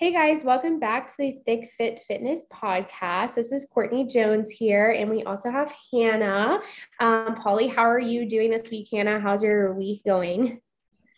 Hey guys, welcome back to the Thick Fit Fitness podcast. This is Courtney Jones here, and we also have Hannah. Um, Polly, how are you doing this week, Hannah? How's your week going?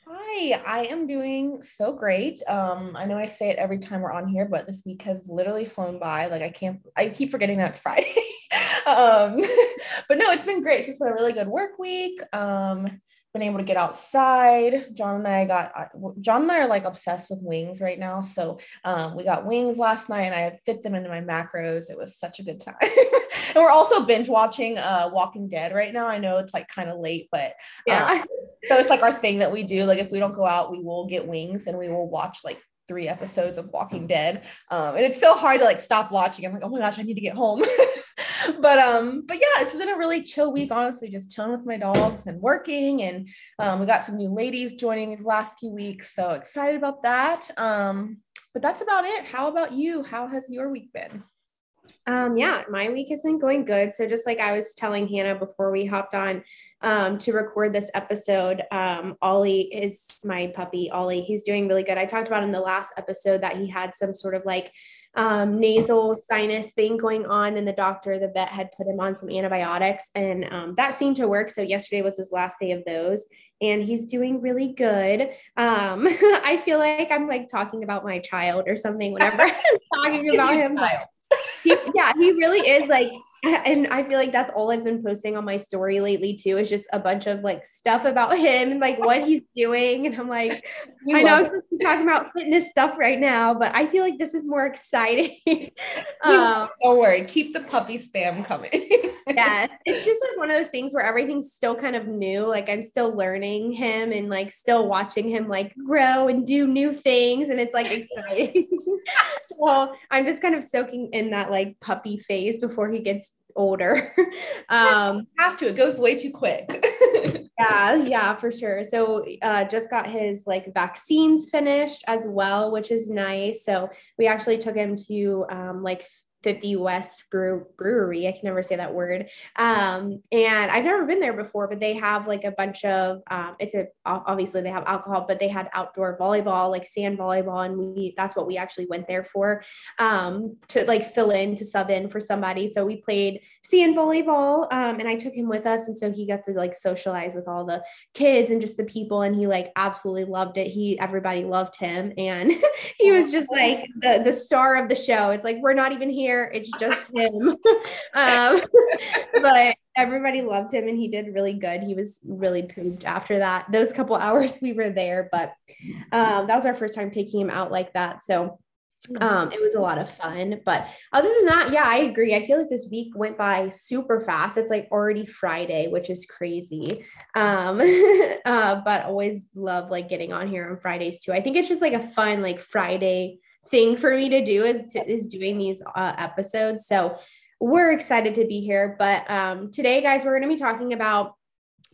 Hi, I am doing so great. Um, I know I say it every time we're on here, but this week has literally flown by. Like I can't, I keep forgetting that it's Friday. um, but no, it's been great. It's been a really good work week. Um, been able to get outside. John and I got John and I are like obsessed with wings right now. So um, we got wings last night, and I fit them into my macros. It was such a good time. and we're also binge watching uh, Walking Dead right now. I know it's like kind of late, but yeah. Um, so it's like our thing that we do. Like if we don't go out, we will get wings and we will watch like three episodes of Walking Dead. Um, and it's so hard to like stop watching. I'm like, oh my gosh, I need to get home. but um, but yeah, it's been a really chill week, honestly, just chilling with my dogs and working. And um, we got some new ladies joining these last few weeks. So excited about that. Um, but that's about it. How about you? How has your week been? Um, yeah, my week has been going good. So just like I was telling Hannah before we hopped on um, to record this episode, um, Ollie is my puppy. Ollie, he's doing really good. I talked about in the last episode that he had some sort of like um, nasal sinus thing going on, and the doctor, the vet, had put him on some antibiotics, and um, that seemed to work. So yesterday was his last day of those, and he's doing really good. Um, I feel like I'm like talking about my child or something whenever I'm talking about him. But he, yeah, he really is like and I feel like that's all I've been posting on my story lately too. Is just a bunch of like stuff about him and like what he's doing. And I'm like, you I know I'm supposed to be talking about fitness stuff right now, but I feel like this is more exciting. um, Don't worry, keep the puppy spam coming. yes, it's just like one of those things where everything's still kind of new. Like I'm still learning him and like still watching him like grow and do new things, and it's like exciting. so I'm just kind of soaking in that like puppy phase before he gets older. um, have to, it goes way too quick. yeah, yeah, for sure. So uh, just got his like vaccines finished as well, which is nice. So we actually took him to um, like 50 West Brew- Brewery. I can never say that word. Um, and I've never been there before, but they have like a bunch of, um, it's a, obviously they have alcohol, but they had outdoor volleyball, like sand volleyball. And we, that's what we actually went there for, um, to like fill in, to sub in for somebody. So we played sand volleyball, um, and I took him with us. And so he got to like socialize with all the kids and just the people. And he like absolutely loved it. He, everybody loved him. And he was just like the, the star of the show. It's like, we're not even here here. It's just him. um, but everybody loved him and he did really good. He was really pooped after that. Those couple hours we were there, but um, that was our first time taking him out like that. So um it was a lot of fun but other than that yeah i agree i feel like this week went by super fast it's like already friday which is crazy um uh but always love like getting on here on fridays too i think it's just like a fun like friday thing for me to do is to, is doing these uh, episodes. So we're excited to be here. But um, today, guys, we're going to be talking about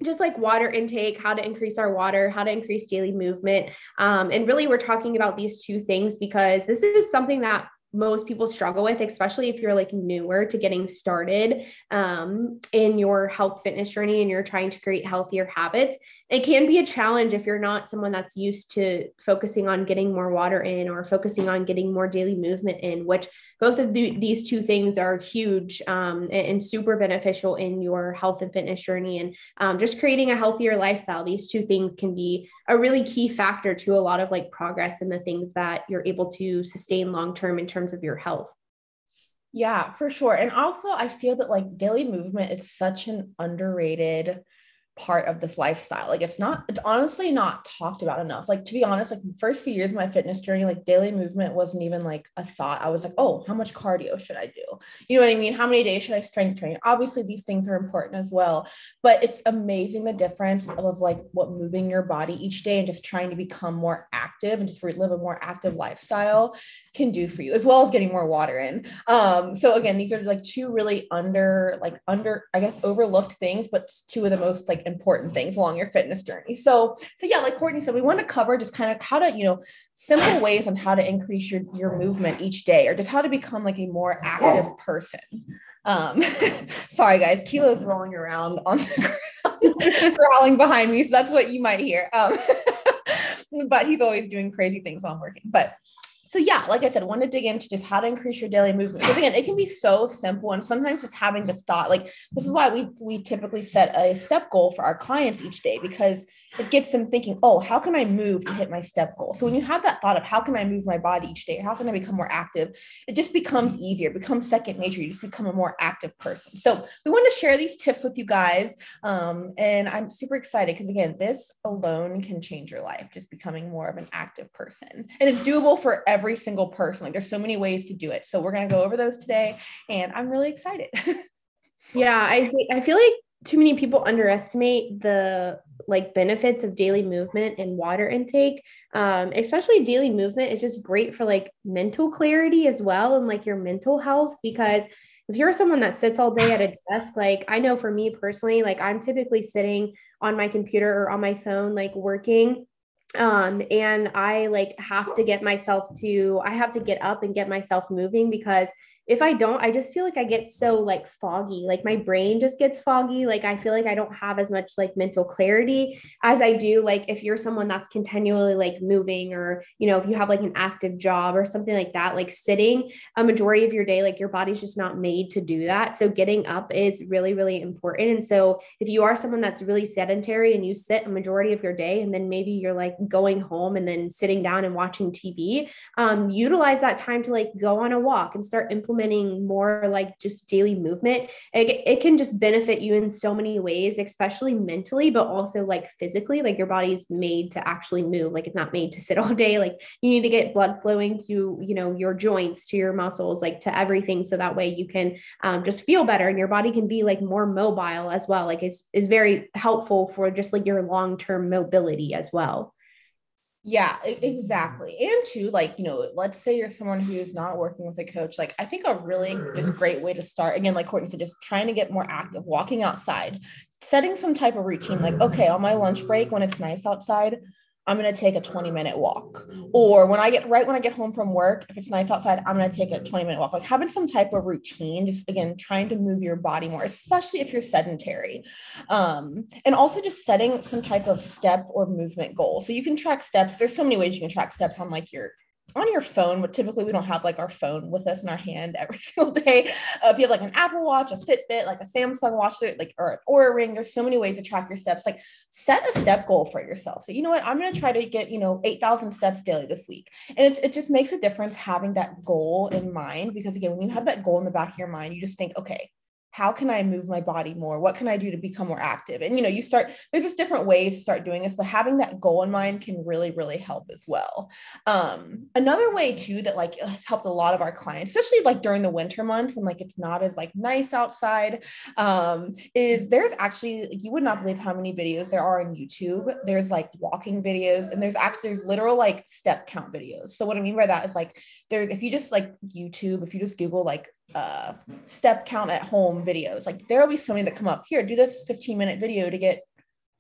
just like water intake, how to increase our water, how to increase daily movement. Um, and really, we're talking about these two things because this is something that most people struggle with, especially if you're like newer to getting started um, in your health fitness journey and you're trying to create healthier habits. It can be a challenge if you're not someone that's used to focusing on getting more water in or focusing on getting more daily movement in, which both of the, these two things are huge um, and, and, super beneficial in your health and fitness journey and um, just creating a healthier lifestyle. These two things can be a really key factor to a lot of like progress and the things that you're able to sustain long term in terms of your health. Yeah, for sure. And also I feel that like daily movement is such an underrated part of this lifestyle. Like it's not, it's honestly not talked about enough. Like to be honest, like first few years of my fitness journey, like daily movement wasn't even like a thought. I was like, oh, how much cardio should I do? You know what I mean? How many days should I strength train? Obviously, these things are important as well, but it's amazing the difference of like what moving your body each day and just trying to become more active and just live a more active lifestyle can do for you, as well as getting more water in. Um, so again, these are like two really under, like under, I guess, overlooked things, but two of the most like important things along your fitness journey. So, so yeah, like Courtney said, we want to cover just kind of how to, you know, simple ways on how to increase your your movement each day, or just how to become like a more active person. Um, sorry guys, Kilo's rolling around on the ground, growling behind me, so that's what you might hear. Um, but he's always doing crazy things while I'm working. But so yeah, like I said, want to dig into just how to increase your daily movement. Because again, it can be so simple, and sometimes just having this thought, like this is why we we typically set a step goal for our clients each day because it gets them thinking, oh, how can I move to hit my step goal? So when you have that thought of how can I move my body each day, how can I become more active, it just becomes easier, becomes second nature. You just become a more active person. So we want to share these tips with you guys, um, and I'm super excited because again, this alone can change your life, just becoming more of an active person, and it's doable for everyone every single person. Like there's so many ways to do it. So we're going to go over those today and I'm really excited. yeah, I I feel like too many people underestimate the like benefits of daily movement and water intake um, especially daily movement is just great for like mental clarity as well and like your mental health because if you're someone that sits all day at a desk like i know for me personally like i'm typically sitting on my computer or on my phone like working um and i like have to get myself to i have to get up and get myself moving because if I don't, I just feel like I get so like foggy. Like my brain just gets foggy. Like I feel like I don't have as much like mental clarity as I do. Like if you're someone that's continually like moving, or, you know, if you have like an active job or something like that, like sitting a majority of your day, like your body's just not made to do that. So getting up is really, really important. And so if you are someone that's really sedentary and you sit a majority of your day, and then maybe you're like going home and then sitting down and watching TV, um, utilize that time to like go on a walk and start implementing implementing more like just daily movement, it, it can just benefit you in so many ways, especially mentally, but also like physically. Like your body's made to actually move. Like it's not made to sit all day. Like you need to get blood flowing to, you know, your joints, to your muscles, like to everything. So that way you can um, just feel better and your body can be like more mobile as well. Like is is very helpful for just like your long term mobility as well. Yeah, mm-hmm. exactly. And too, like, you know, let's say you're someone who's not working with a coach. Like, I think a really just mm-hmm. great way to start, again, like Courtney said, just trying to get more active, walking outside, setting some type of routine. Like, mm-hmm. okay, on my lunch break when it's nice outside, I'm going to take a 20 minute walk. Or when I get right when I get home from work, if it's nice outside, I'm going to take a 20 minute walk. Like having some type of routine, just again, trying to move your body more, especially if you're sedentary. Um, and also just setting some type of step or movement goal. So you can track steps. There's so many ways you can track steps on like your on your phone, but typically we don't have like our phone with us in our hand every single day. Uh, if you have like an Apple Watch, a Fitbit, like a Samsung watch, like or an Oura ring, there's so many ways to track your steps. Like set a step goal for yourself. So you know what, I'm to try to get you know eight thousand steps daily this week, and it it just makes a difference having that goal in mind because again, when you have that goal in the back of your mind, you just think, okay, how can I move my body more? What can I do to become more active? And you know, you start there's just different ways to start doing this, but having that goal in mind can really, really help as well. Um, another way too that like has helped a lot of our clients, especially like during the winter months and like it's not as like nice outside, um, is there's actually like, you would not believe how many videos there are on YouTube. There's like walking videos, and there's actually there's literal like step count videos. So what I mean by that is like there's if you just like YouTube, if you just Google like uh, step count at home videos. Like there will be so many that come up here, do this 15 minute video to get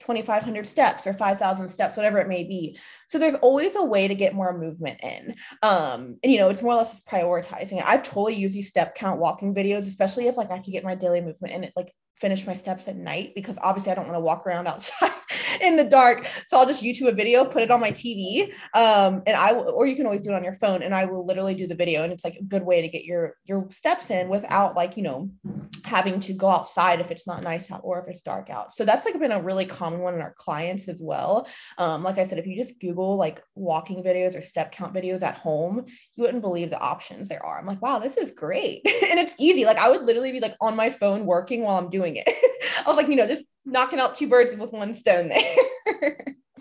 2,500 steps or 5,000 steps, whatever it may be. So there's always a way to get more movement in. Um, and you know, it's more or less prioritizing it. I've totally used these step count walking videos, especially if like I have to get my daily movement in it, like finish my steps at night because obviously I don't want to walk around outside in the dark. So I'll just YouTube a video, put it on my TV, um, and I or you can always do it on your phone, and I will literally do the video, and it's like a good way to get your your steps in without like you know having to go outside if it's not nice out or if it's dark out. So that's like been a really common one in our clients as well. Um, like I said, if you just Google like walking videos or step count videos at home, you wouldn't believe the options there are. I'm like, wow, this is great, and it's easy. Like I would literally be like on my phone working while I'm doing it. I was like, you know, just knocking out two birds with one stone there.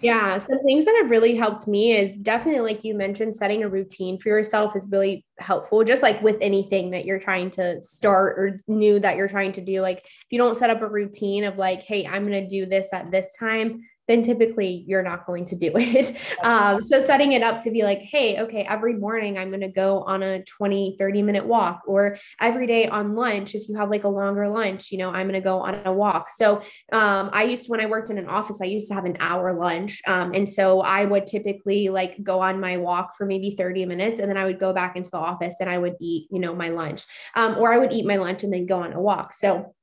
yeah. Some things that have really helped me is definitely, like you mentioned, setting a routine for yourself is really helpful. Just like with anything that you're trying to start or new that you're trying to do. Like if you don't set up a routine of like, hey, I'm going to do this at this time, then typically you're not going to do it. Um, so setting it up to be like, hey, okay, every morning I'm going to go on a 20, 30 minute walk, or every day on lunch, if you have like a longer lunch, you know, I'm going to go on a walk. So um, I used to, when I worked in an office, I used to have an hour lunch. Um, and so I would typically like go on my walk for maybe 30 minutes and then I would go back into the office and I would eat, you know, my lunch um, or I would eat my lunch and then go on a walk. So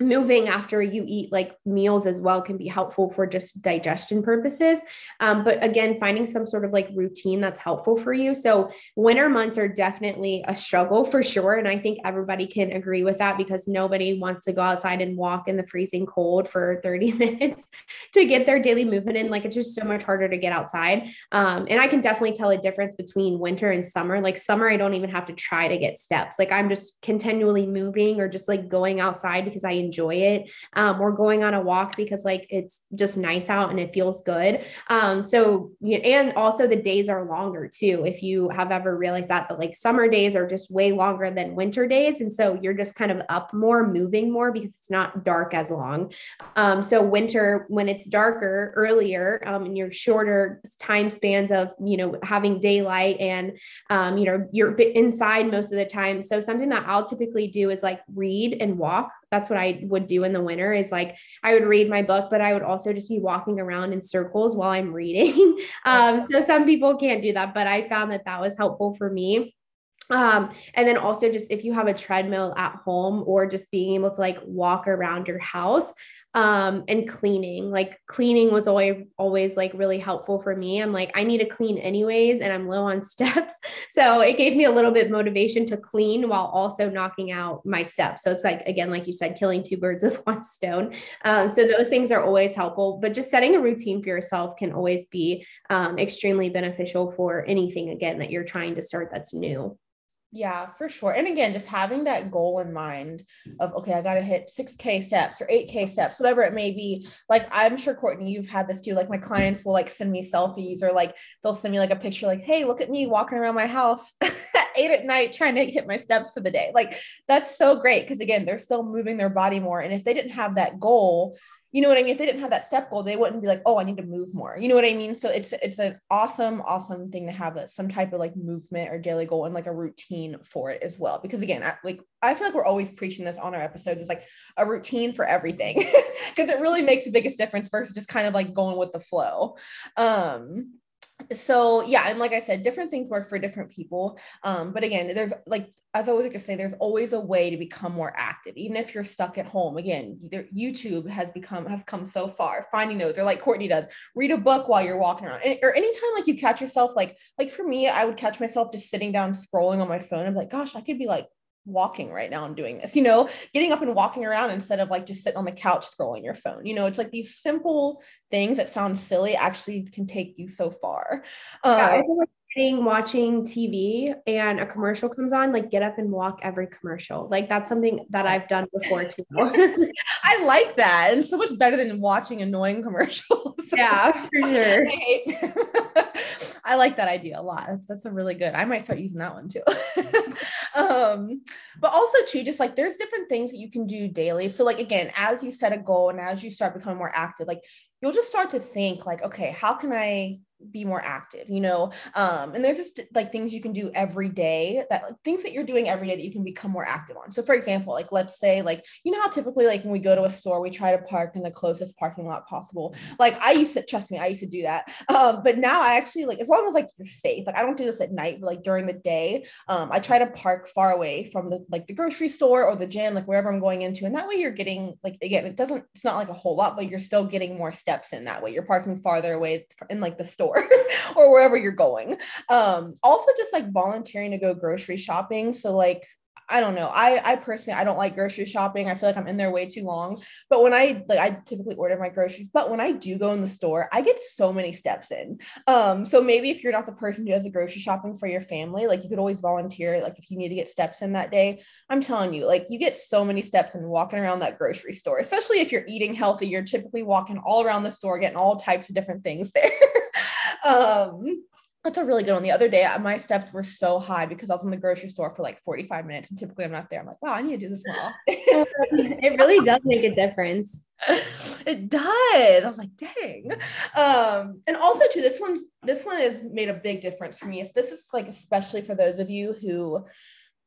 moving after you eat like meals as well can be helpful for just digestion purposes. Um, but again finding some sort of like routine that's helpful for you. So winter months are definitely a struggle for sure and i think everybody can agree with that because nobody wants to go outside and walk in the freezing cold for 30 minutes to get their daily movement in. Like it's just so much harder to get outside. Um, and i can definitely tell a difference between winter and summer. Like summer i don't even have to try to get steps. Like i'm just continually moving or just like going outside because i enjoy it. Um, we're going on a walk because like it's just nice out and it feels good. Um, so and also the days are longer too. If you have ever realized that, but like summer days are just way longer than winter days, and so you're just kind of up more, moving more because it's not dark as long. Um, so winter when it's darker earlier um, and you're shorter time spans of you know having daylight and um, you know you're inside most of the time. So something that I'll typically do is like read and walk that's what I would do in the winter is like I would read my book, but I would also just be walking around in circles while I'm reading. um, so some people can't do that, but I found that that was helpful for me. Um, and then also just if you have a treadmill at home or just being able to like walk around your house, um, and cleaning. Like cleaning was always always like really helpful for me. I'm like, I need to clean anyways, and I'm low on steps. So it gave me a little bit of motivation to clean while also knocking out my steps. So it's like again, like you said, killing two birds with one stone. Um, so those things are always helpful, but just setting a routine for yourself can always be um, extremely beneficial for anything again that you're trying to start that's new. Yeah, for sure. And again, just having that goal in mind of, okay, I got to hit 6K steps or 8K steps, whatever it may be. Like, I'm sure, Courtney, you've had this too. Like, my clients will like send me selfies or like they'll send me like a picture, like, hey, look at me walking around my house at eight at night trying to hit my steps for the day. Like, that's so great. Cause again, they're still moving their body more. And if they didn't have that goal, you know what I mean? If they didn't have that step goal, they wouldn't be like, oh, I need to move more. You know what I mean? So it's it's an awesome, awesome thing to have that some type of like movement or daily goal and like a routine for it as well. Because again, I, like I feel like we're always preaching this on our episodes is like a routine for everything because it really makes the biggest difference versus just kind of like going with the flow. Um, so yeah and like i said different things work for different people um, but again there's like as i always like to say there's always a way to become more active even if you're stuck at home. Again youtube has become has come so far finding those or like courtney does read a book while you're walking around and, or anytime like you catch yourself like like for me i would catch myself just sitting down scrolling on my phone and like gosh i could be like walking right now I'm doing this, you know, getting up and walking around instead of like just sitting on the couch scrolling your phone. You know, it's like these simple things that sound silly actually can take you so far. Yeah, um, um, watching TV and a commercial comes on, like get up and walk every commercial. Like that's something that I've done before too. I like that. And so much better than watching annoying commercials. yeah, for sure. I like that idea a lot. That's, that's a really good. I might start using that one too. um, but also too, just like there's different things that you can do daily. So like again, as you set a goal and as you start becoming more active, like you'll just start to think like, okay, how can I be more active you know? Um and there's just like things you can do every day that like, things that you're doing every day that you can become more active on. So for example like let's say like you know how typically like when we go to a store we try to park in the closest parking lot possible? Like i used to trust me i used to do that. Um but now i actually like as long as like you're safe like i don't do this at night but like during the day um i try to park far away from the like the grocery store or the gym like wherever i'm going into and that way you're getting like again it doesn't it's not like a whole lot but you're still getting more steps in that way. You're parking farther away in like the store store or wherever you're going. Um, also just like volunteering to go grocery shopping. So like I don't know. I I personally I don't like grocery shopping. I feel like I'm in there way too long. But when I like I typically order my groceries, but when I do go in the store, I get so many steps in. Um so maybe if you're not the person who does the grocery shopping for your family, like you could always volunteer like if you need to get steps in that day. I'm telling you, like you get so many steps in walking around that grocery store, especially if you're eating healthy, you're typically walking all around the store getting all types of different things there um, that's a really good one. The other day, my steps were so high because I was in the grocery store for like 45 minutes, and typically I'm not there. I'm like, wow, I need to do this more it really does make a difference. It does. I was like, dang. Um, and also too, this one's this one has made a big difference for me. Is this is like especially for those of you who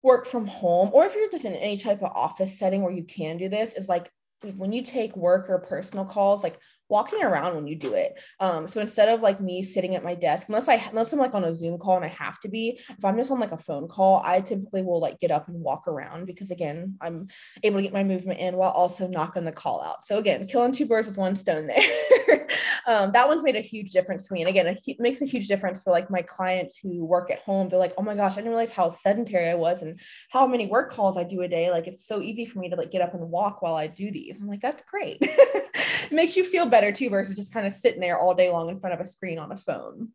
work from home, or if you're just in any type of office setting where you can do this, is like when you take work or personal calls, like walking around when you do it. Um, so instead of like me sitting at my desk, unless I unless I'm like on a Zoom call and I have to be, if I'm just on like a phone call, I typically will like get up and walk around because again, I'm able to get my movement in while also knocking the call out. So again, killing two birds with one stone there. um, that one's made a huge difference to me. And again, it makes a huge difference for like my clients who work at home. They're like, oh my gosh, I didn't realize how sedentary I was and how many work calls I do a day. Like it's so easy for me to like get up and walk while I do these. I'm like, that's great. it makes you feel better too versus just kind of sitting there all day long in front of a screen on a phone.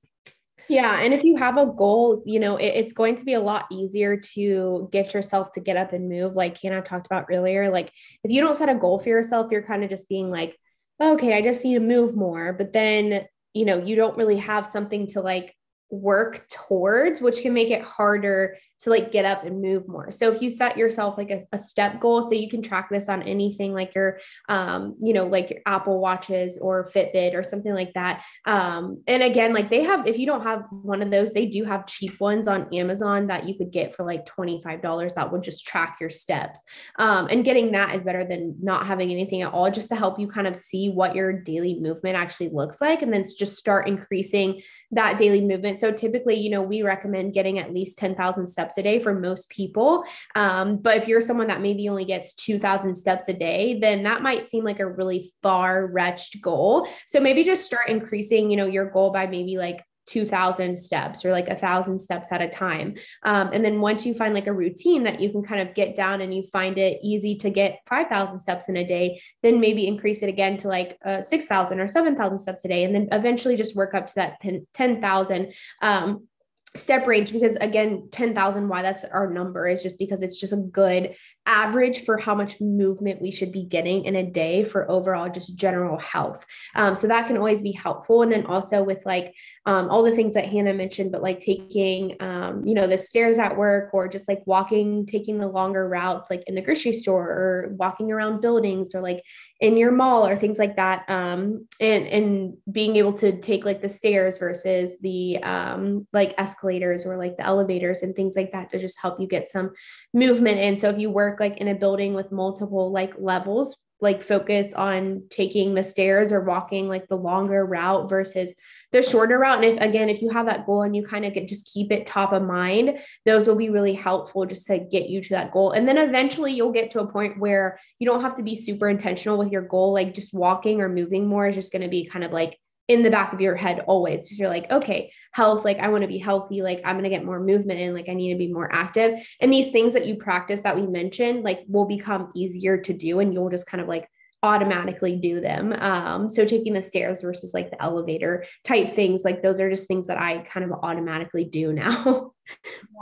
Yeah. And if you have a goal, you know, it, it's going to be a lot easier to get yourself to get up and move, like Hannah talked about earlier. Like, if you don't set a goal for yourself, you're kind of just being like, okay, I just need to move more. But then, you know, you don't really have something to like work towards, which can make it harder to like get up and move more. So if you set yourself like a, a, step goal, so you can track this on anything like your, um, you know, like your Apple watches or Fitbit or something like that. Um, and again, like they have, if you don't have one of those, they do have cheap ones on Amazon that you could get for like $25 that would just track your steps. Um, and getting that is better than not having anything at all, just to help you kind of see what your daily movement actually looks like. And then just start increasing that daily movement. So typically, you know, we recommend getting at least 10,000 steps steps a day for most people. Um, but if you're someone that maybe only gets 2,000 steps a day, then that might seem like a really far retched goal. So maybe just start increasing, you know, your goal by maybe like 2000 steps or like a thousand steps at a time. Um, and then once you find like a routine that you can kind of get down and you find it easy to get 5,000 steps in a day, then maybe increase it again to like uh, 6,000 or 7,000 steps a day. And then eventually just work up to that 10,000. Um, step range because again 10,000 why that's our number is just because it's just a good average for how much movement we should be getting in a day for overall just general health. Um, so that can always be helpful. And then also with like um, all the things that Hannah mentioned, but like taking, um, you know, the stairs at work or just like walking, taking the longer routes, like in the grocery store or walking around buildings or like in your mall or things like that. Um, and, and being able to take like the stairs versus the um, like escalators or like the elevators and things like that to just help you get some movement in. So if you work work like in a building with multiple like levels like focus on taking the stairs or walking like the longer route versus the shorter route. And if again, if you have that goal and you kind of get just keep it top of mind, those will be really helpful just to get you to that goal. And then eventually you'll get to a point where you don't have to be super intentional with your goal. Like just walking or moving more is just going to be kind of like in the back of your head always because you're like okay health like i want to be healthy like i'm going to get more movement in like i need to be more active. And these things that you practice that we mentioned like will become easier to do and you'll just kind of like automatically do them. Um so taking the stairs versus like the elevator type things like those are just things that i kind of automatically do now.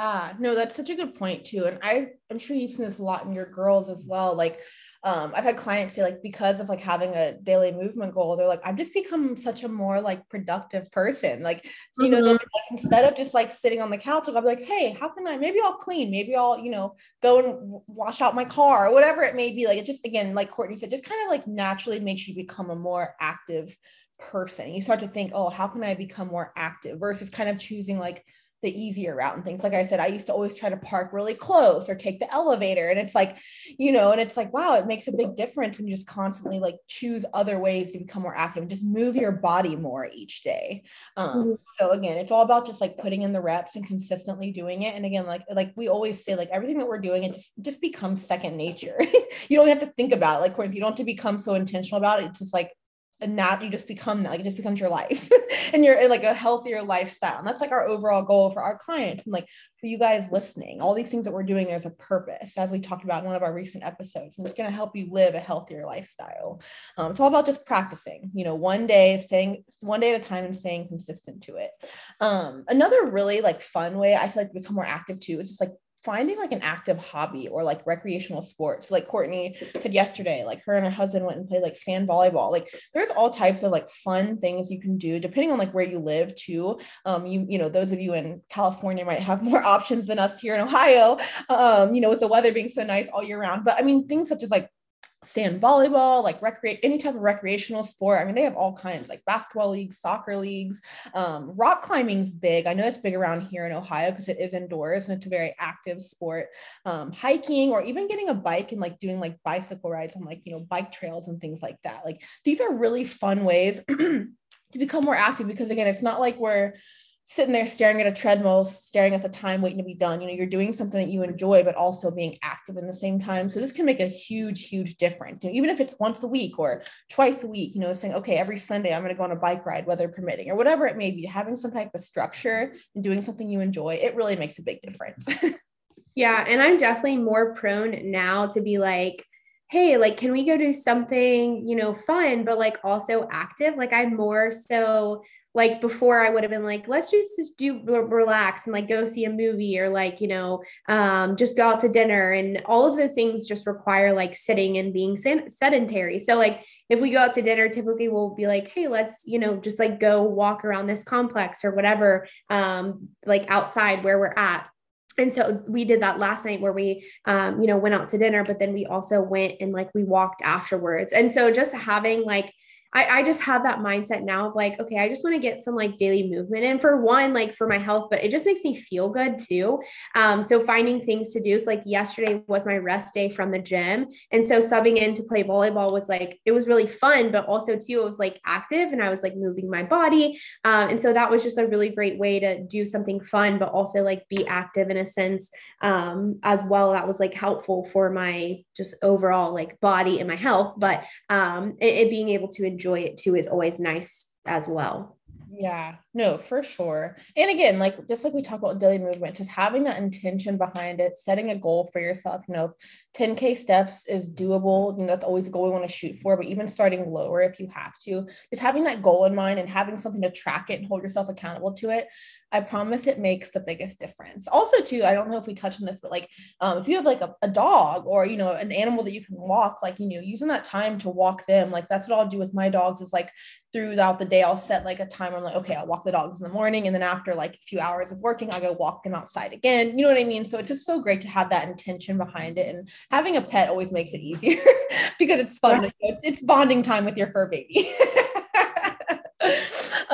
Yeah no that's such a good point too and i i'm sure you've seen this a lot in your girls as well like um, I've had clients say like because of like having a daily movement goal, they're like, I've just become such a more like productive person. Like, you mm-hmm. know, like, instead of just like sitting on the couch, I'll be like, hey, how can I maybe I'll clean, maybe I'll, you know, go and wash out my car or whatever it may be. Like it just again, like Courtney said, just kind of like naturally makes you become a more active person. You start to think, oh, how can I become more active versus kind of choosing like the easier route and things. Like I said, I used to always try to park really close or take the elevator. And it's like, you know, and it's like, wow, it makes a big difference when you just constantly like choose other ways to become more active and just move your body more each day. Um, mm-hmm. So again, it's all about just like putting in the reps and consistently doing it. And again, like like we always say, like everything that we're doing, it just just becomes second nature. you don't have to think about it. Like, of course, you don't have to become so intentional about it. It's just like and now you just become that like it just becomes your life and you're in like a healthier lifestyle. And that's like our overall goal for our clients and like for you guys listening all these things that we're doing there's a purpose as we talked about in one of our recent episodes and it's going to help you live a healthier lifestyle. Um, it's all about just practicing you know one day staying one day at a time and staying consistent to it. Um, another really like fun way i feel like become more active too is just like finding like an active hobby or like recreational sports. Like courtney said yesterday like her and her husband went and played like sand volleyball. Like there's all types of like fun things you can do depending on like where you live too. Um you you know those of you in california might have more options than us here in ohio um you know with the weather being so nice all year round. But i mean things such as like sand volleyball, like recreate any type of recreational sport. I mean, they have all kinds like basketball leagues, soccer leagues. Um, rock climbing's big. I know it's big around here in Ohio because it is indoors and it's a very active sport. Um, hiking or even getting a bike and like doing like bicycle rides on like you know bike trails and things like that. Like these are really fun ways to become more active because again, it's not like we're sitting there staring at a treadmill, staring at the time waiting to be done. You know, you're doing something that you enjoy, but also being active in the same time. So this can make a huge, huge difference. You know, even if it's once a week or twice a week, you know, saying, okay, every Sunday I'm going to go on a bike ride, weather permitting, or whatever it may be, having some type of structure and doing something you enjoy, it really makes a big difference. yeah. And I'm definitely more prone now to be like, hey like can we go do something you know fun but like also active like i'm more so like before I would have been like, let's just, just do relax and like go see a movie or like, you know, um, just go out to dinner. And all of those things just require like sitting and being sedentary. So like if we go out to dinner, typically we'll be like, hey, let's, you know, just like go walk around this complex or whatever, um, like outside where we're at and so we did that last night where we um, you know went out to dinner but then we also went and like we walked afterwards. And so just having like I, I just have that mindset now of like, okay, I just want to get some like daily movement in for one, like for my health, but it just makes me feel good too. Um, so finding things to do. So like yesterday was my rest day from the gym. And so subbing in to play volleyball was like, it was really fun, but also too, it was like active and I was like moving my body. Um, and so that was just a really great way to do something fun, but also like be active in a sense um, as well. That was like helpful for my just overall like body and my health, but um, it, it being able to enjoy enjoy it too is always nice as well. Yeah, no, for sure. And again, like just like we talk about daily movement, just having that intention behind it, setting a goal for yourself. You know, 10K steps is doable. Know, that's always a goal we want to shoot for, but even starting lower if you have to, just having that goal in mind and having something to track it and hold yourself accountable to it. I promise it makes the biggest difference. Also, too, I don't know if we touched on this, but like um, if you have like a, a dog or you know an animal that you can walk, like you know, using that time to walk them, like that's what I'll do with my dogs. Is like throughout the day, I'll set like a time. I'm like, okay, I'll walk the dogs in the morning, and then after like a few hours of working, I go walk them outside again. You know what I mean? So it's just so great to have that intention behind it, and having a pet always makes it easier because it's fun. Yeah. It's, it's bonding time with your fur baby.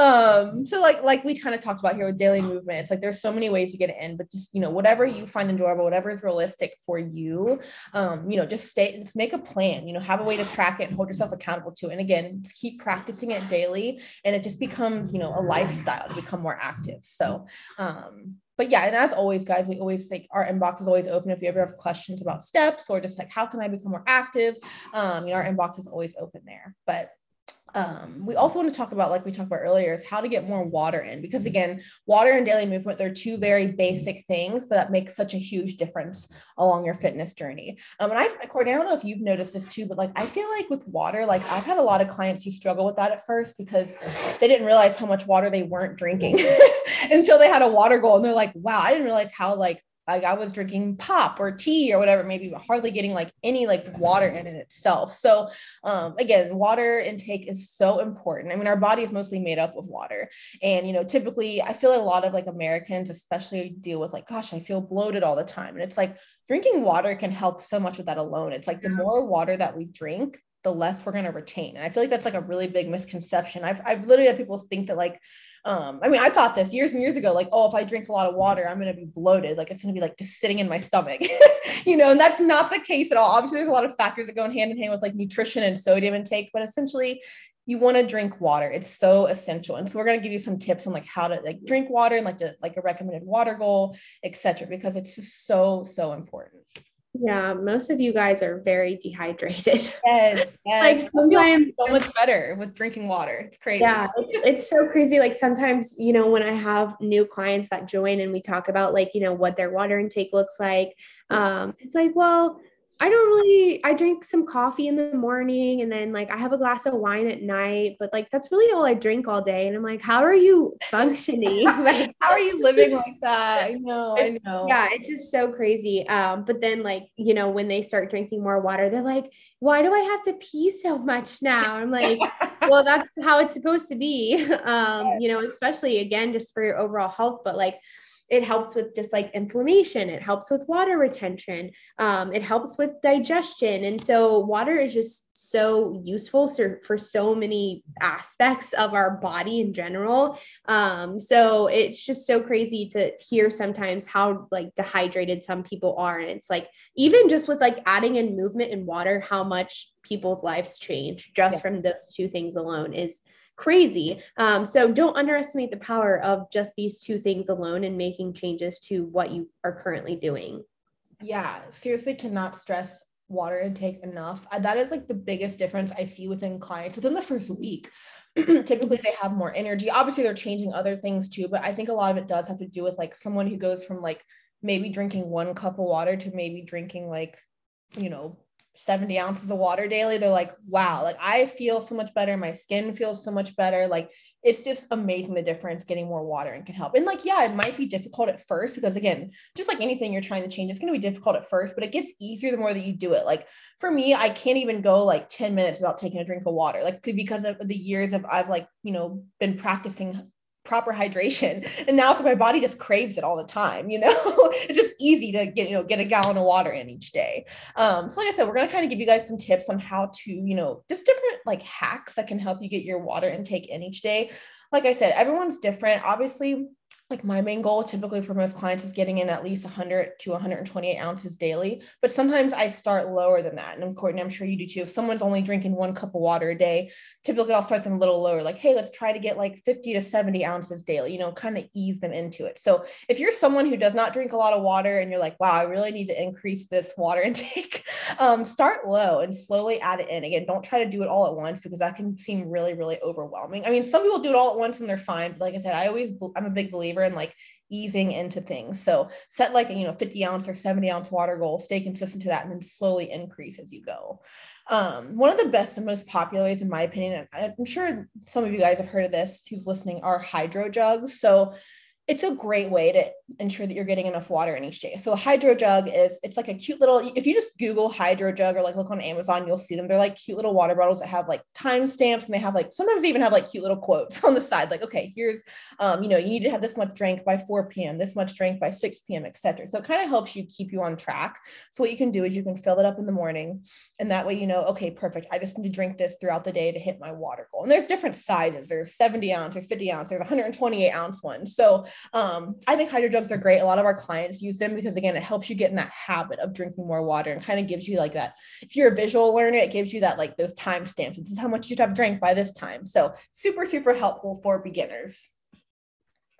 um so like like we kind of talked about here with daily movement it's like there's so many ways to get it in but just you know whatever you find enjoyable whatever is realistic for you um you know just stay just make a plan you know have a way to track it and hold yourself accountable to it and again keep practicing it daily and it just becomes you know a lifestyle to become more active so um but yeah, and as always, guys, we always think our inbox is always open if you ever have questions about steps or just like how can I become more active. Um, you know, our inbox is always open there. But um, we also want to talk about, like we talked about earlier, is how to get more water in. Because again, water and daily movement, they're two very basic things, but that makes such a huge difference along your fitness journey. Um, and I, Courtney, I don't know if you've noticed this too, but like I feel like with water, like I've had a lot of clients who struggle with that at first because they didn't realize how much water they weren't drinking until they had a water goal. And they're like, wow, I didn't realize how like like I was drinking pop or tea or whatever, maybe hardly getting like any like water in it itself. So um, again, water intake is so important. I mean, our body is mostly made up of water. And, you know, typically I feel like a lot of like Americans, especially deal with like, gosh, I feel bloated all the time. And it's like drinking water can help so much with that alone. It's like the more water that we drink, the less we're going to retain. And I feel like that's like a really big misconception. I've, I've literally had people think that like, um, I mean, I thought this years and years ago, like, oh, if I drink a lot of water, I'm going to be bloated. Like it's going to be like just sitting in my stomach, you know, and that's not the case at all. Obviously there's a lot of factors that go in hand in hand with like nutrition and sodium intake, but essentially you want to drink water. It's so essential. And so we're going to give you some tips on like how to like drink water and like the, like a recommended water goal, etc. because it's just so, so important. Yeah, most of you guys are very dehydrated. Yes, yes. like sometimes so much better with drinking water. It's crazy. Yeah, it's, it's so crazy. Like sometimes, you know, when I have new clients that join and we talk about like, you know, what their water intake looks like, um, it's like, well, I don't really I drink some coffee in the morning and then like I have a glass of wine at night, but like that's really all I drink all day. And I'm like, how are you functioning? like how are you living like that? I know, I know. Yeah, it's just so crazy. Um, but then like, you know, when they start drinking more water, they're like, why do I have to pee so much now? I'm like, well, that's how it's supposed to be. Um, you know, especially again, just for your overall health, but like it helps with just like inflammation. It helps with water retention. Um, it helps with digestion. And so water is just so useful for, for so many aspects of our body in general. Um, so it's just so crazy to hear sometimes how like dehydrated some people are. And it's like even just with like adding in movement and water how much people's lives change just yeah. from those two things alone is crazy. Um, so don't underestimate the power of just these two things alone and making changes to what you are currently doing. Yeah, seriously, cannot stress water intake enough. Uh, that is like the biggest difference I see within clients within the first week. Typically, they have more energy. Obviously, they're changing other things too, but I think a lot of it does have to do with like someone who goes from like maybe drinking one cup of water to maybe drinking like, you know, 70 ounces of water daily, they're like, wow, like I feel so much better. My skin feels so much better. Like it's just amazing the difference getting more water and can help. And like, yeah, it might be difficult at first because again, just like anything you're trying to change, it's going to be difficult at first, but it gets easier the more that you do it. Like for me, I can't even go like 10 minutes without taking a drink of water. Like because of the years of I've like, you know, been practicing proper hydration. And now so my body just craves it all the time you know? It's just easy to get you know get a gallon of water in each day. Um so like i said we're going to kind of give you guys some tips on how to you know just different like hacks that can help you get your water intake in each day. Like i said everyone's different. Obviously like my main goal typically for most clients is getting in at least 100 to 128 ounces daily but sometimes i start lower than that. And i'm courtney i'm sure you do too. If someone's only drinking one cup of water a day typically i'll start them a little lower like hey let's try to get like 50 to 70 ounces daily you know kind of ease them into it. So if you're someone who does not drink a lot of water and you're like wow i really need to increase this water intake um, start low and slowly add it in. Again don't try to do it all at once because that can seem really really overwhelming. I mean some people do it all at once and they're fine but like i said i always i'm a big believer and like easing into things. So set like you know, 50 ounce or 70 ounce water goal, stay consistent to that, and then slowly increase as you go. Um, one of the best and most popular ways, in my opinion, and I'm sure some of you guys have heard of this who's listening, are hydro jugs. So it's a great way to ensure that you're getting enough water in each day. So a hydro jug is it's like a cute little if you just google hydro jug or like look on Amazon you'll see them they're like cute little water bottles that have like timestamps and they have like sometimes they even have like cute little quotes on the side like okay here's um you know you need to have this much drink by 4 p.m. this much drink by 6 p.m. etc. So it kind of helps you keep you on track. So what you can do is you can fill it up in the morning and that way you know okay perfect I just need to drink this throughout the day to hit my water goal. And there's different sizes there's 70 ounce there's 50 ounce there's 128 ounce ones. So um, I think hydro jugs are great. A lot of our clients use them because again, it helps you get in that habit of drinking more water and kind of gives you like that. If you're a visual learner, it gives you that like those time stamps. This is how much you have drank by this time. So super, super helpful for beginners.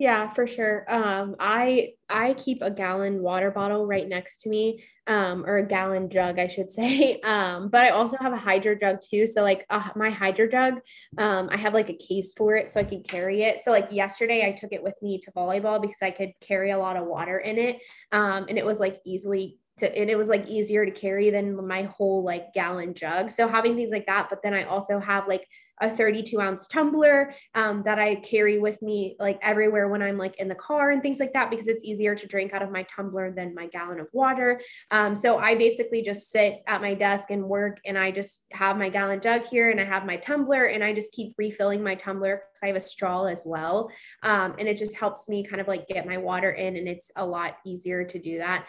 Yeah, for sure. Um, I I keep a gallon water bottle right next to me, um, or a gallon jug, I should say. Um, but I also have a hydro jug too. So like uh, my hydro jug, um, I have like a case for it so I can carry it. So like yesterday, I took it with me to volleyball because I could carry a lot of water in it, um, and it was like easily to, and it was like easier to carry than my whole like gallon jug. So having things like that, but then I also have like a 32 ounce tumbler um, that I carry with me like everywhere when I'm like in the car and things like that because it's easier to drink out of my tumbler than my gallon of water. Um, so I basically just sit at my desk and work and I just have my gallon jug here and I have my tumbler and I just keep refilling my tumbler because I have a straw as well. Um, and it just helps me kind of like get my water in and it's a lot easier to do that.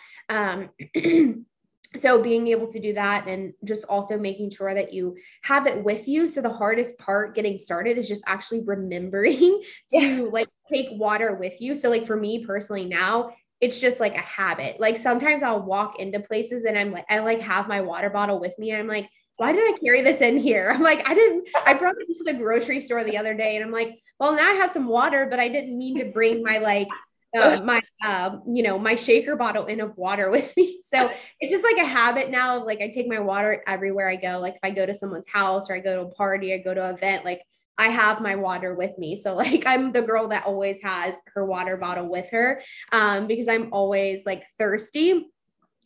So being able to do that and just also making sure that you have it with you so the hardest part getting started is just actually remembering to yeah. like take water with you so like for me personally now it's just like a habit like sometimes i'll walk into places and i'm like i like have my water bottle with me and i'm like why did I carry this in here? I'm like, I didn't, I brought it to the grocery store the other day and I'm like, well, now I have some water, but I didn't mean to bring my like uh, my uh, you know my shaker bottle in of water with me. So it's just like a habit now of like i take my water everywhere i go. Like if i go to someone's house or i go to a party i go to an event like i have my water with me. So like i'm the girl that always has her water bottle with her um, because i'm always like thirsty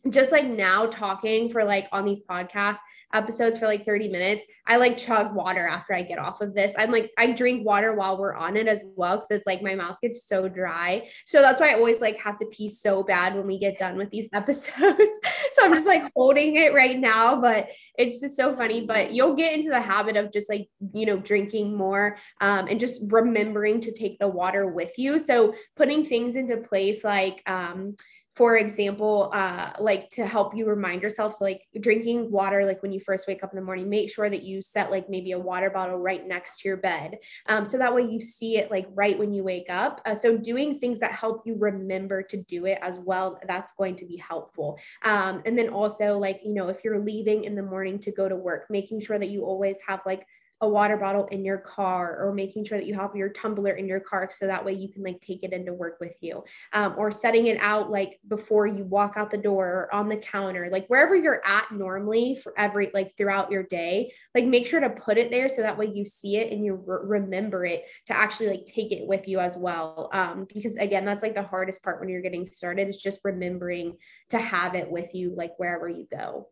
just like now talking for like on these podcast episodes for like 30 minutes, I like chug water after I get off of this. I'm like, I drink water while we're on it as well. Cause it's like my mouth gets so dry. So that's why I always like have to pee so bad when we get done with these episodes. so I'm just like holding it right now, but it's just so funny. But you'll get into the habit of just like, you know, drinking more um, and just remembering to take the water with you. So putting things into place like, um, for example, uh, like to help you remind yourself, so like drinking water, like when you first wake up in the morning, make sure that you set like maybe a water bottle right next to your bed. Um, so that way you see it like right when you wake up. Uh, so doing things that help you remember to do it as well, that's going to be helpful. Um, and then also like, you know, if you're leaving in the morning to go to work, making sure that you always have like a water bottle in your car or making sure that you have your tumbler in your car so that way you can like take it into work with you. Um, or setting it out like before you walk out the door or on the counter like wherever you're at normally for every like throughout your day like make sure to put it there so that way you see it and you re- remember it to actually like take it with you as well. Um, because again that's like the hardest part when you're getting started is just remembering to have it with you like wherever you go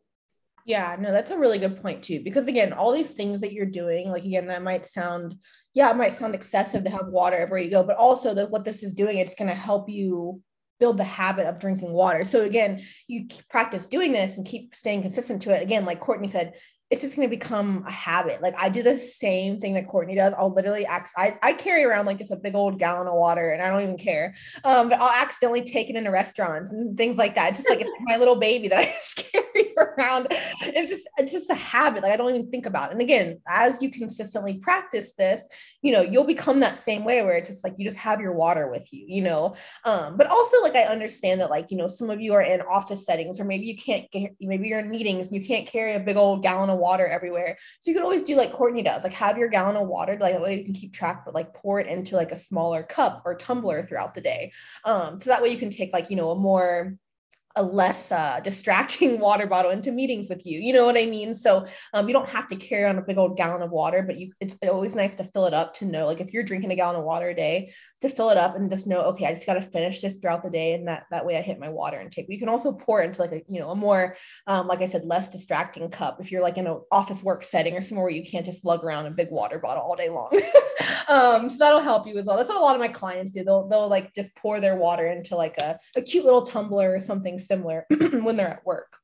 yeah, no, that's a really good point too. Because again, all these things that you're doing, like again, that might sound, yeah, it might sound excessive to have water everywhere you go, but also that what this is doing, it's going to help you build the habit of drinking water. So again, you practice doing this and keep staying consistent to it. Again, like Courtney said, it's just going to become a habit. Like I do the same thing that Courtney does. I'll literally act, I, I carry around like just a big old gallon of water and I don't even care. Um, but I'll accidentally take it in a restaurant and things like that. It's just like it's my little baby that I just carry around. It's just, it's just a habit. Like I don't even think about it. And again, as you consistently practice this, you know, you'll become that same way where it's just like, you just have your water with you, you know? Um, but also like, I understand that like, you know, some of you are in office settings or maybe you can't get, maybe you're in meetings and you can't carry a big old gallon of water everywhere. So you could always do like Courtney does, like have your gallon of water, like that way you can keep track, but like pour it into like a smaller cup or tumbler throughout the day. Um, so that way you can take like, you know, a more a less uh, distracting water bottle into meetings with you. You know what I mean? So um, you don't have to carry on a big old gallon of water, but you it's always nice to fill it up to know, like if you're drinking a gallon of water a day, to fill it up and just know, okay, I just got to finish this throughout the day, and that that way I hit my water intake. You can also pour into like a you know a more um, like I said, less distracting cup if you're like in an office work setting or somewhere where you can't just lug around a big water bottle all day long. um, so that'll help you as well. That's what a lot of my clients do. They'll they'll like just pour their water into like a, a cute little tumbler or something similar when they're at work.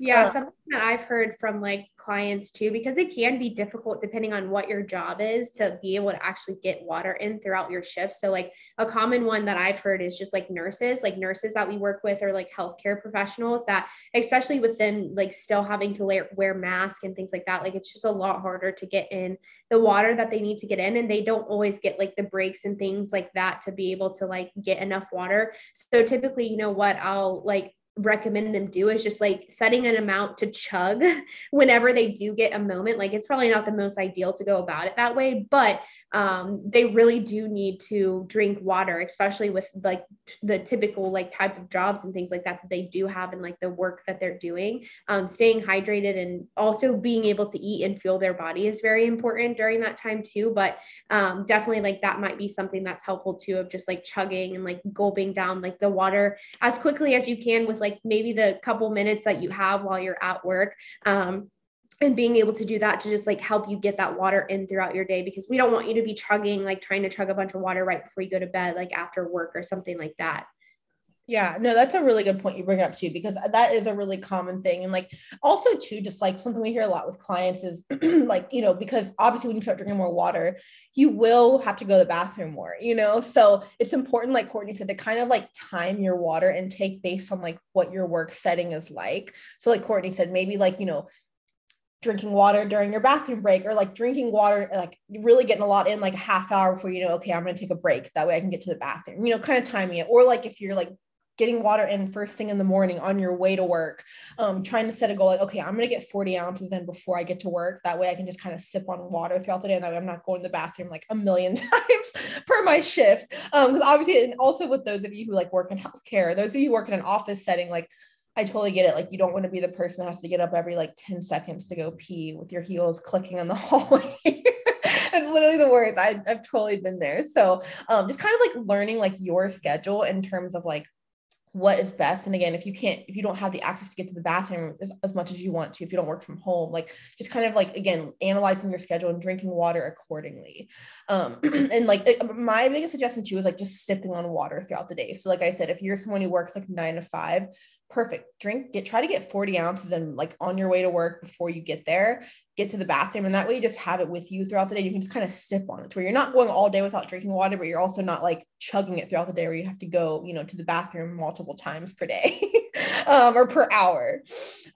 Yeah, uh, something that I've heard from like clients too, because it can be difficult depending on what your job is to be able to actually get water in throughout your shifts. So, like a common one that I've heard is just like nurses, like nurses that we work with, or like healthcare professionals that, especially within like still having to wear, wear masks and things like that, like it's just a lot harder to get in the water that they need to get in. And they don't always get like the breaks and things like that to be able to like get enough water. So, typically, you know what, I'll like recommend them do is just like setting an amount to chug whenever they do get a moment. Like it's probably not the most ideal to go about it that way, but um, they really do need to drink water, especially with like the typical like type of jobs and things like that that they do have and like the work that they're doing. Um, staying hydrated and also being able to eat and fuel their body is very important during that time too. But um, definitely like that might be something that's helpful too of just like chugging and like gulping down like the water as quickly as you can with like maybe the couple minutes that you have while you're at work. Um, and being able to do that to just like help you get that water in throughout your day because we don't want you to be chugging like trying to chug a bunch of water right before you go to bed like after work or something like that yeah, no, that's a really good point you bring up too, because that is a really common thing. And like also too, just like something we hear a lot with clients is like, you know, because obviously when you start drinking more water, you will have to go to the bathroom more, you know? So it's important, like Courtney said, to kind of like time your water intake based on like what your work setting is like. So like Courtney said, maybe like, you know, drinking water during your bathroom break or like drinking water like really getting a lot in like a half hour before you know okay i'm going to take a break that way i can get to the bathroom you know kind of timing it or like if you're like getting water in first thing in the morning on your way to work um, trying to set a goal like okay i'm going to get 40 ounces in before i get to work that way i can just kind of sip on water throughout the day and i'm not going to the bathroom like a million times per my shift because um, obviously and also with those of you who like work in healthcare those of you who work in an office setting like I totally get it. Like you don't want to be the person that has to get up every like 10 seconds to go pee with your heels clicking on the hallway. That's literally the words. I, have totally been there. So um, just kind of like learning like your schedule in terms of like what is best and again if you can't if you don't have the access to get to the bathroom as, as, much as you want to if you don't work from home like just kind of like again analyzing your schedule and drinking water accordingly. Um and like my biggest suggestion too is like just sipping on water throughout the day. So like i said if you're someone who works like nine to five perfect. Drink get try to get 40 ounces and like on your way to work before you get there. Get to the bathroom and that way you just have it with you throughout the day. You can just kind of sip on it where you're not going all day without drinking water but you're also not like chugging it throughout the day where you have to go you know to the bathroom multiple times per day um, or per hour.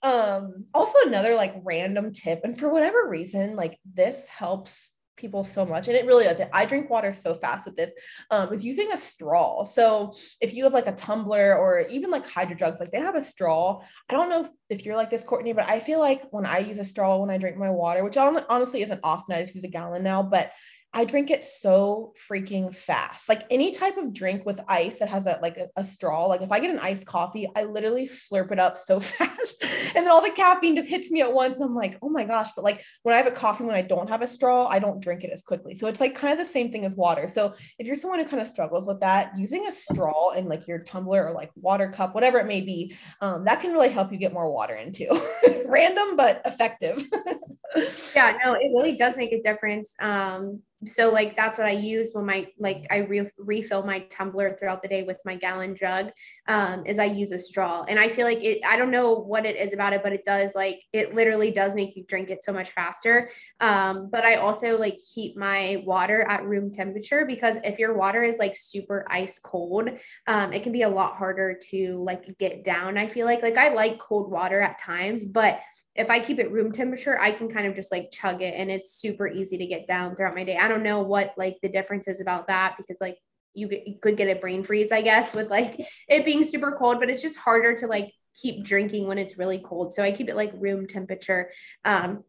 Um, also another like random tip and for whatever reason like this helps people so much and it really does. I drink water so fast with this um is using a straw. So if you have like a tumbler or even like hydro jugs like they have a straw. I don't know if, if you're like this courtney but i feel like when i use a straw when i drink my water which honestly isn't often i just use a gallon now but I drink it so freaking fast. Like any type of drink with ice that has a like a, a, straw. Like if I get an iced coffee, I literally slurp it up so fast, and then all the caffeine just hits me at once. I'm like, oh my gosh! But like when I have a coffee when I don't have a straw, I don't drink it as quickly. So it's like kind of the same thing as water. So if you're someone who kind of struggles with that, using a straw in like your tumbler or like water cup, whatever it may be, um, that can really help you get more water into. Random but effective. yeah, no, it really does make a difference. Um, so like that's what I use when my like I re- refill my tumbler throughout the day with my gallon jug um is I use a straw. And I feel like it I don't know what it is about it but it does like it literally does make you drink it so much faster. Um but I also like keep my water at room temperature because if your water is like super ice cold um it can be a lot harder to like get down I feel like. Like I like cold water at times but if I keep it room temperature, I can kind of just like chug it and it's super easy to get down throughout my day. I don't know what like the difference is about that because like you, could get a brain freeze, I guess, with like it being super cold, but it's just harder to like keep drinking when it's really cold. So I keep it like room temperature um,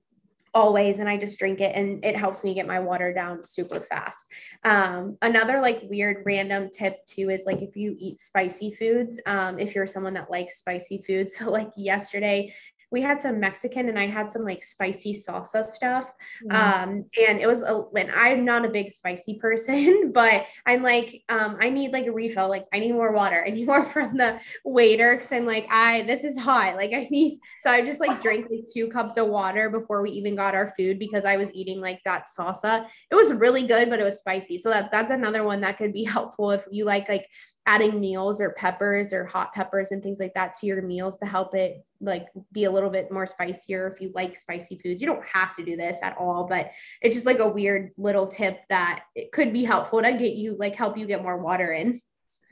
always and I just drink it and it helps me get my water down super fast. Um, another like weird random tip too is like if you eat spicy foods, um, if you're someone that likes spicy foods. So like yesterday we had some Mexican and I had some like spicy salsa stuff. Mm. Um, and it was, a, and I'm not a big spicy person, but I'm like, um, I need like a refill. Like I need more water. I need more from the waiter. Cause I'm like, I, this is hot. Like I need, so I just like drank like two cups of water before we even got our food because I was eating like that salsa. It was really good, but it was spicy. So that that's another one that could be helpful if you like, like adding meals or peppers or hot peppers and things like that to your meals to help it like be a little bit more spicier if you like spicy foods. You don't have to do this at all, but it's just like a weird little tip that it could be helpful to get you like help you get more water in.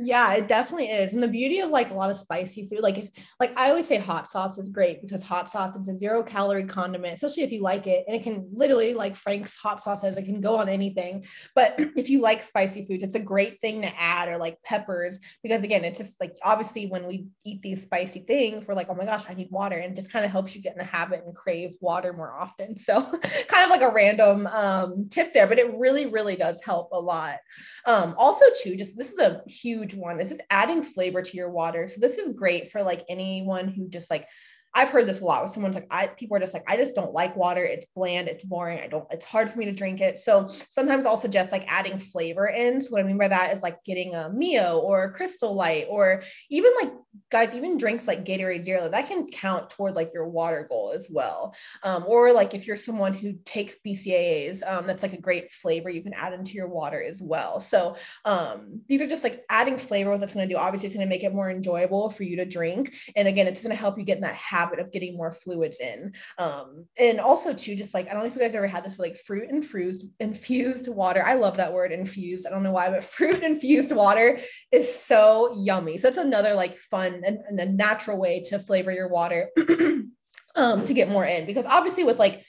Yeah, it definitely is. And the beauty of like a lot of spicy food, like if like I always say hot sauce is great because hot sauce is a zero calorie condiment, especially if you like it. And it can literally, like Frank's hot sauce says, it can go on anything. But if you like spicy foods, it's a great thing to add or like peppers, because again, it's just like obviously when we eat these spicy things, we're like, oh my gosh, I need water. And just kind of helps you get in the habit and crave water more often. So kind of like a random um, tip there, but it really, really does help a lot. Um, also, too, just this is a huge huge one. This is adding flavor to your water. So this is great for like anyone who just like I've heard this a lot with someone's like, I people are just like, I just don't like water. It's bland, it's boring. I don't, it's hard for me to drink it. So sometimes I'll suggest like adding flavor in. So what I mean by that is like getting a Mio or a crystal light, or even like guys, even drinks like Gatorade Zero, that can count toward like your water goal as well. Um, or like if you're someone who takes BCAAs, um, that's like a great flavor you can add into your water as well. So um, these are just like adding flavor. What that's going to do, obviously, it's going to make it more enjoyable for you to drink. And again, it's going to help you get in that habit habit of getting more fluids in. Um, and also too, just like I don't know if you guys ever had this, but like fruit infused infused water. I love that word infused. I don't know why, but fruit infused water is so yummy. So that's another like fun and, and a natural way to flavor your water um, to get more in. Because obviously with like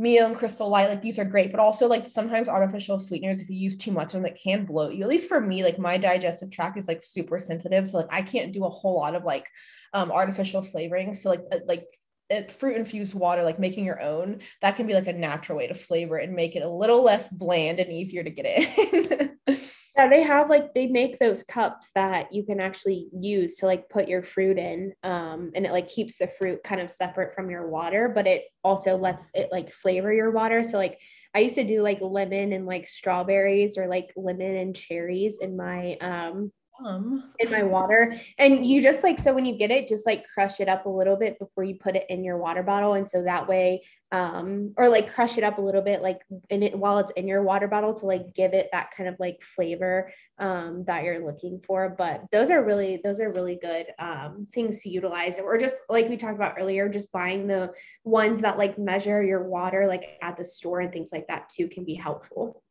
Mio and Crystal Light, like these are great, but also like sometimes artificial sweeteners, if you use too much of them, it can bloat you. At least for me, like my digestive tract is like super sensitive. So like I can't do a whole lot of like um, artificial flavoring. So like uh, like fruit infused water, like making your own, that can be like a natural way to flavor it and make it a little less bland and easier to get in. yeah, they have like they make those cups that you can actually use to like put your fruit in, um, and it like keeps the fruit kind of separate from your water, but it also lets it like flavor your water. So like I used to do like lemon and like strawberries or like lemon and cherries in my um um. in my water. And you just like so when you get it, just like crush it up a little bit before you put it in your water bottle. And so that way, um, or like crush it up a little bit, like in it while it's in your water bottle to like give it that kind of like flavor um, that you're looking for. But those are really those are really good um, things to utilize. Or just like we talked about earlier, just buying the ones that like measure your water like at the store and things like that too can be helpful.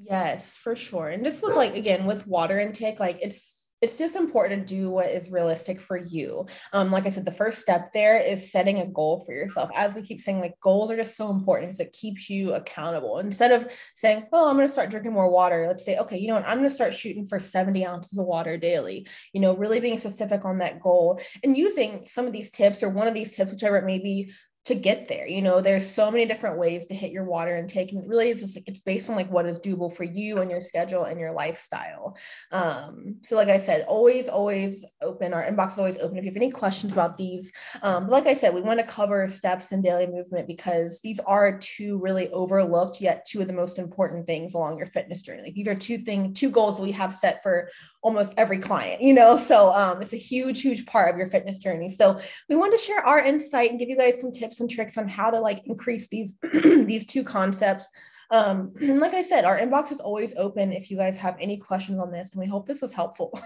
Yes, for sure. And just with like again with water intake, like it's it's just important to do what is realistic for you. Um, like I said, the first step there is setting a goal for yourself. As we keep saying, like goals are just so important because it keeps you accountable. Instead of saying, "Oh, I'm going to start drinking more water," let's say, "Okay, you know what? I'm going to start shooting for 70 ounces of water daily." You know, really being specific on that goal and using some of these tips or one of these tips, whichever it may be, to get there. You know, there's so many different ways to hit your water intake. And really it's just like it's based on like what is doable for you and your schedule and your lifestyle. Um, so like I said, always, always open. Our inbox is always open if you have any questions about these. Um, but like I said, we want to cover steps and daily movement because these are two really overlooked yet two of the most important things along your fitness journey. Like these are two things, two goals we have set for almost every client, you know. So um, it's a huge, huge part of your fitness journey. So we wanted to share our insight and give you guys some tips and tricks on how to like increase these these two concepts. Um, and like I said, our inbox is always open if you guys have any questions on this, and we hope this was helpful.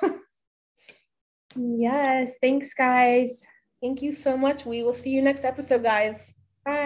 yes, thanks, guys. Thank you so much. We will see you next episode, guys. Bye.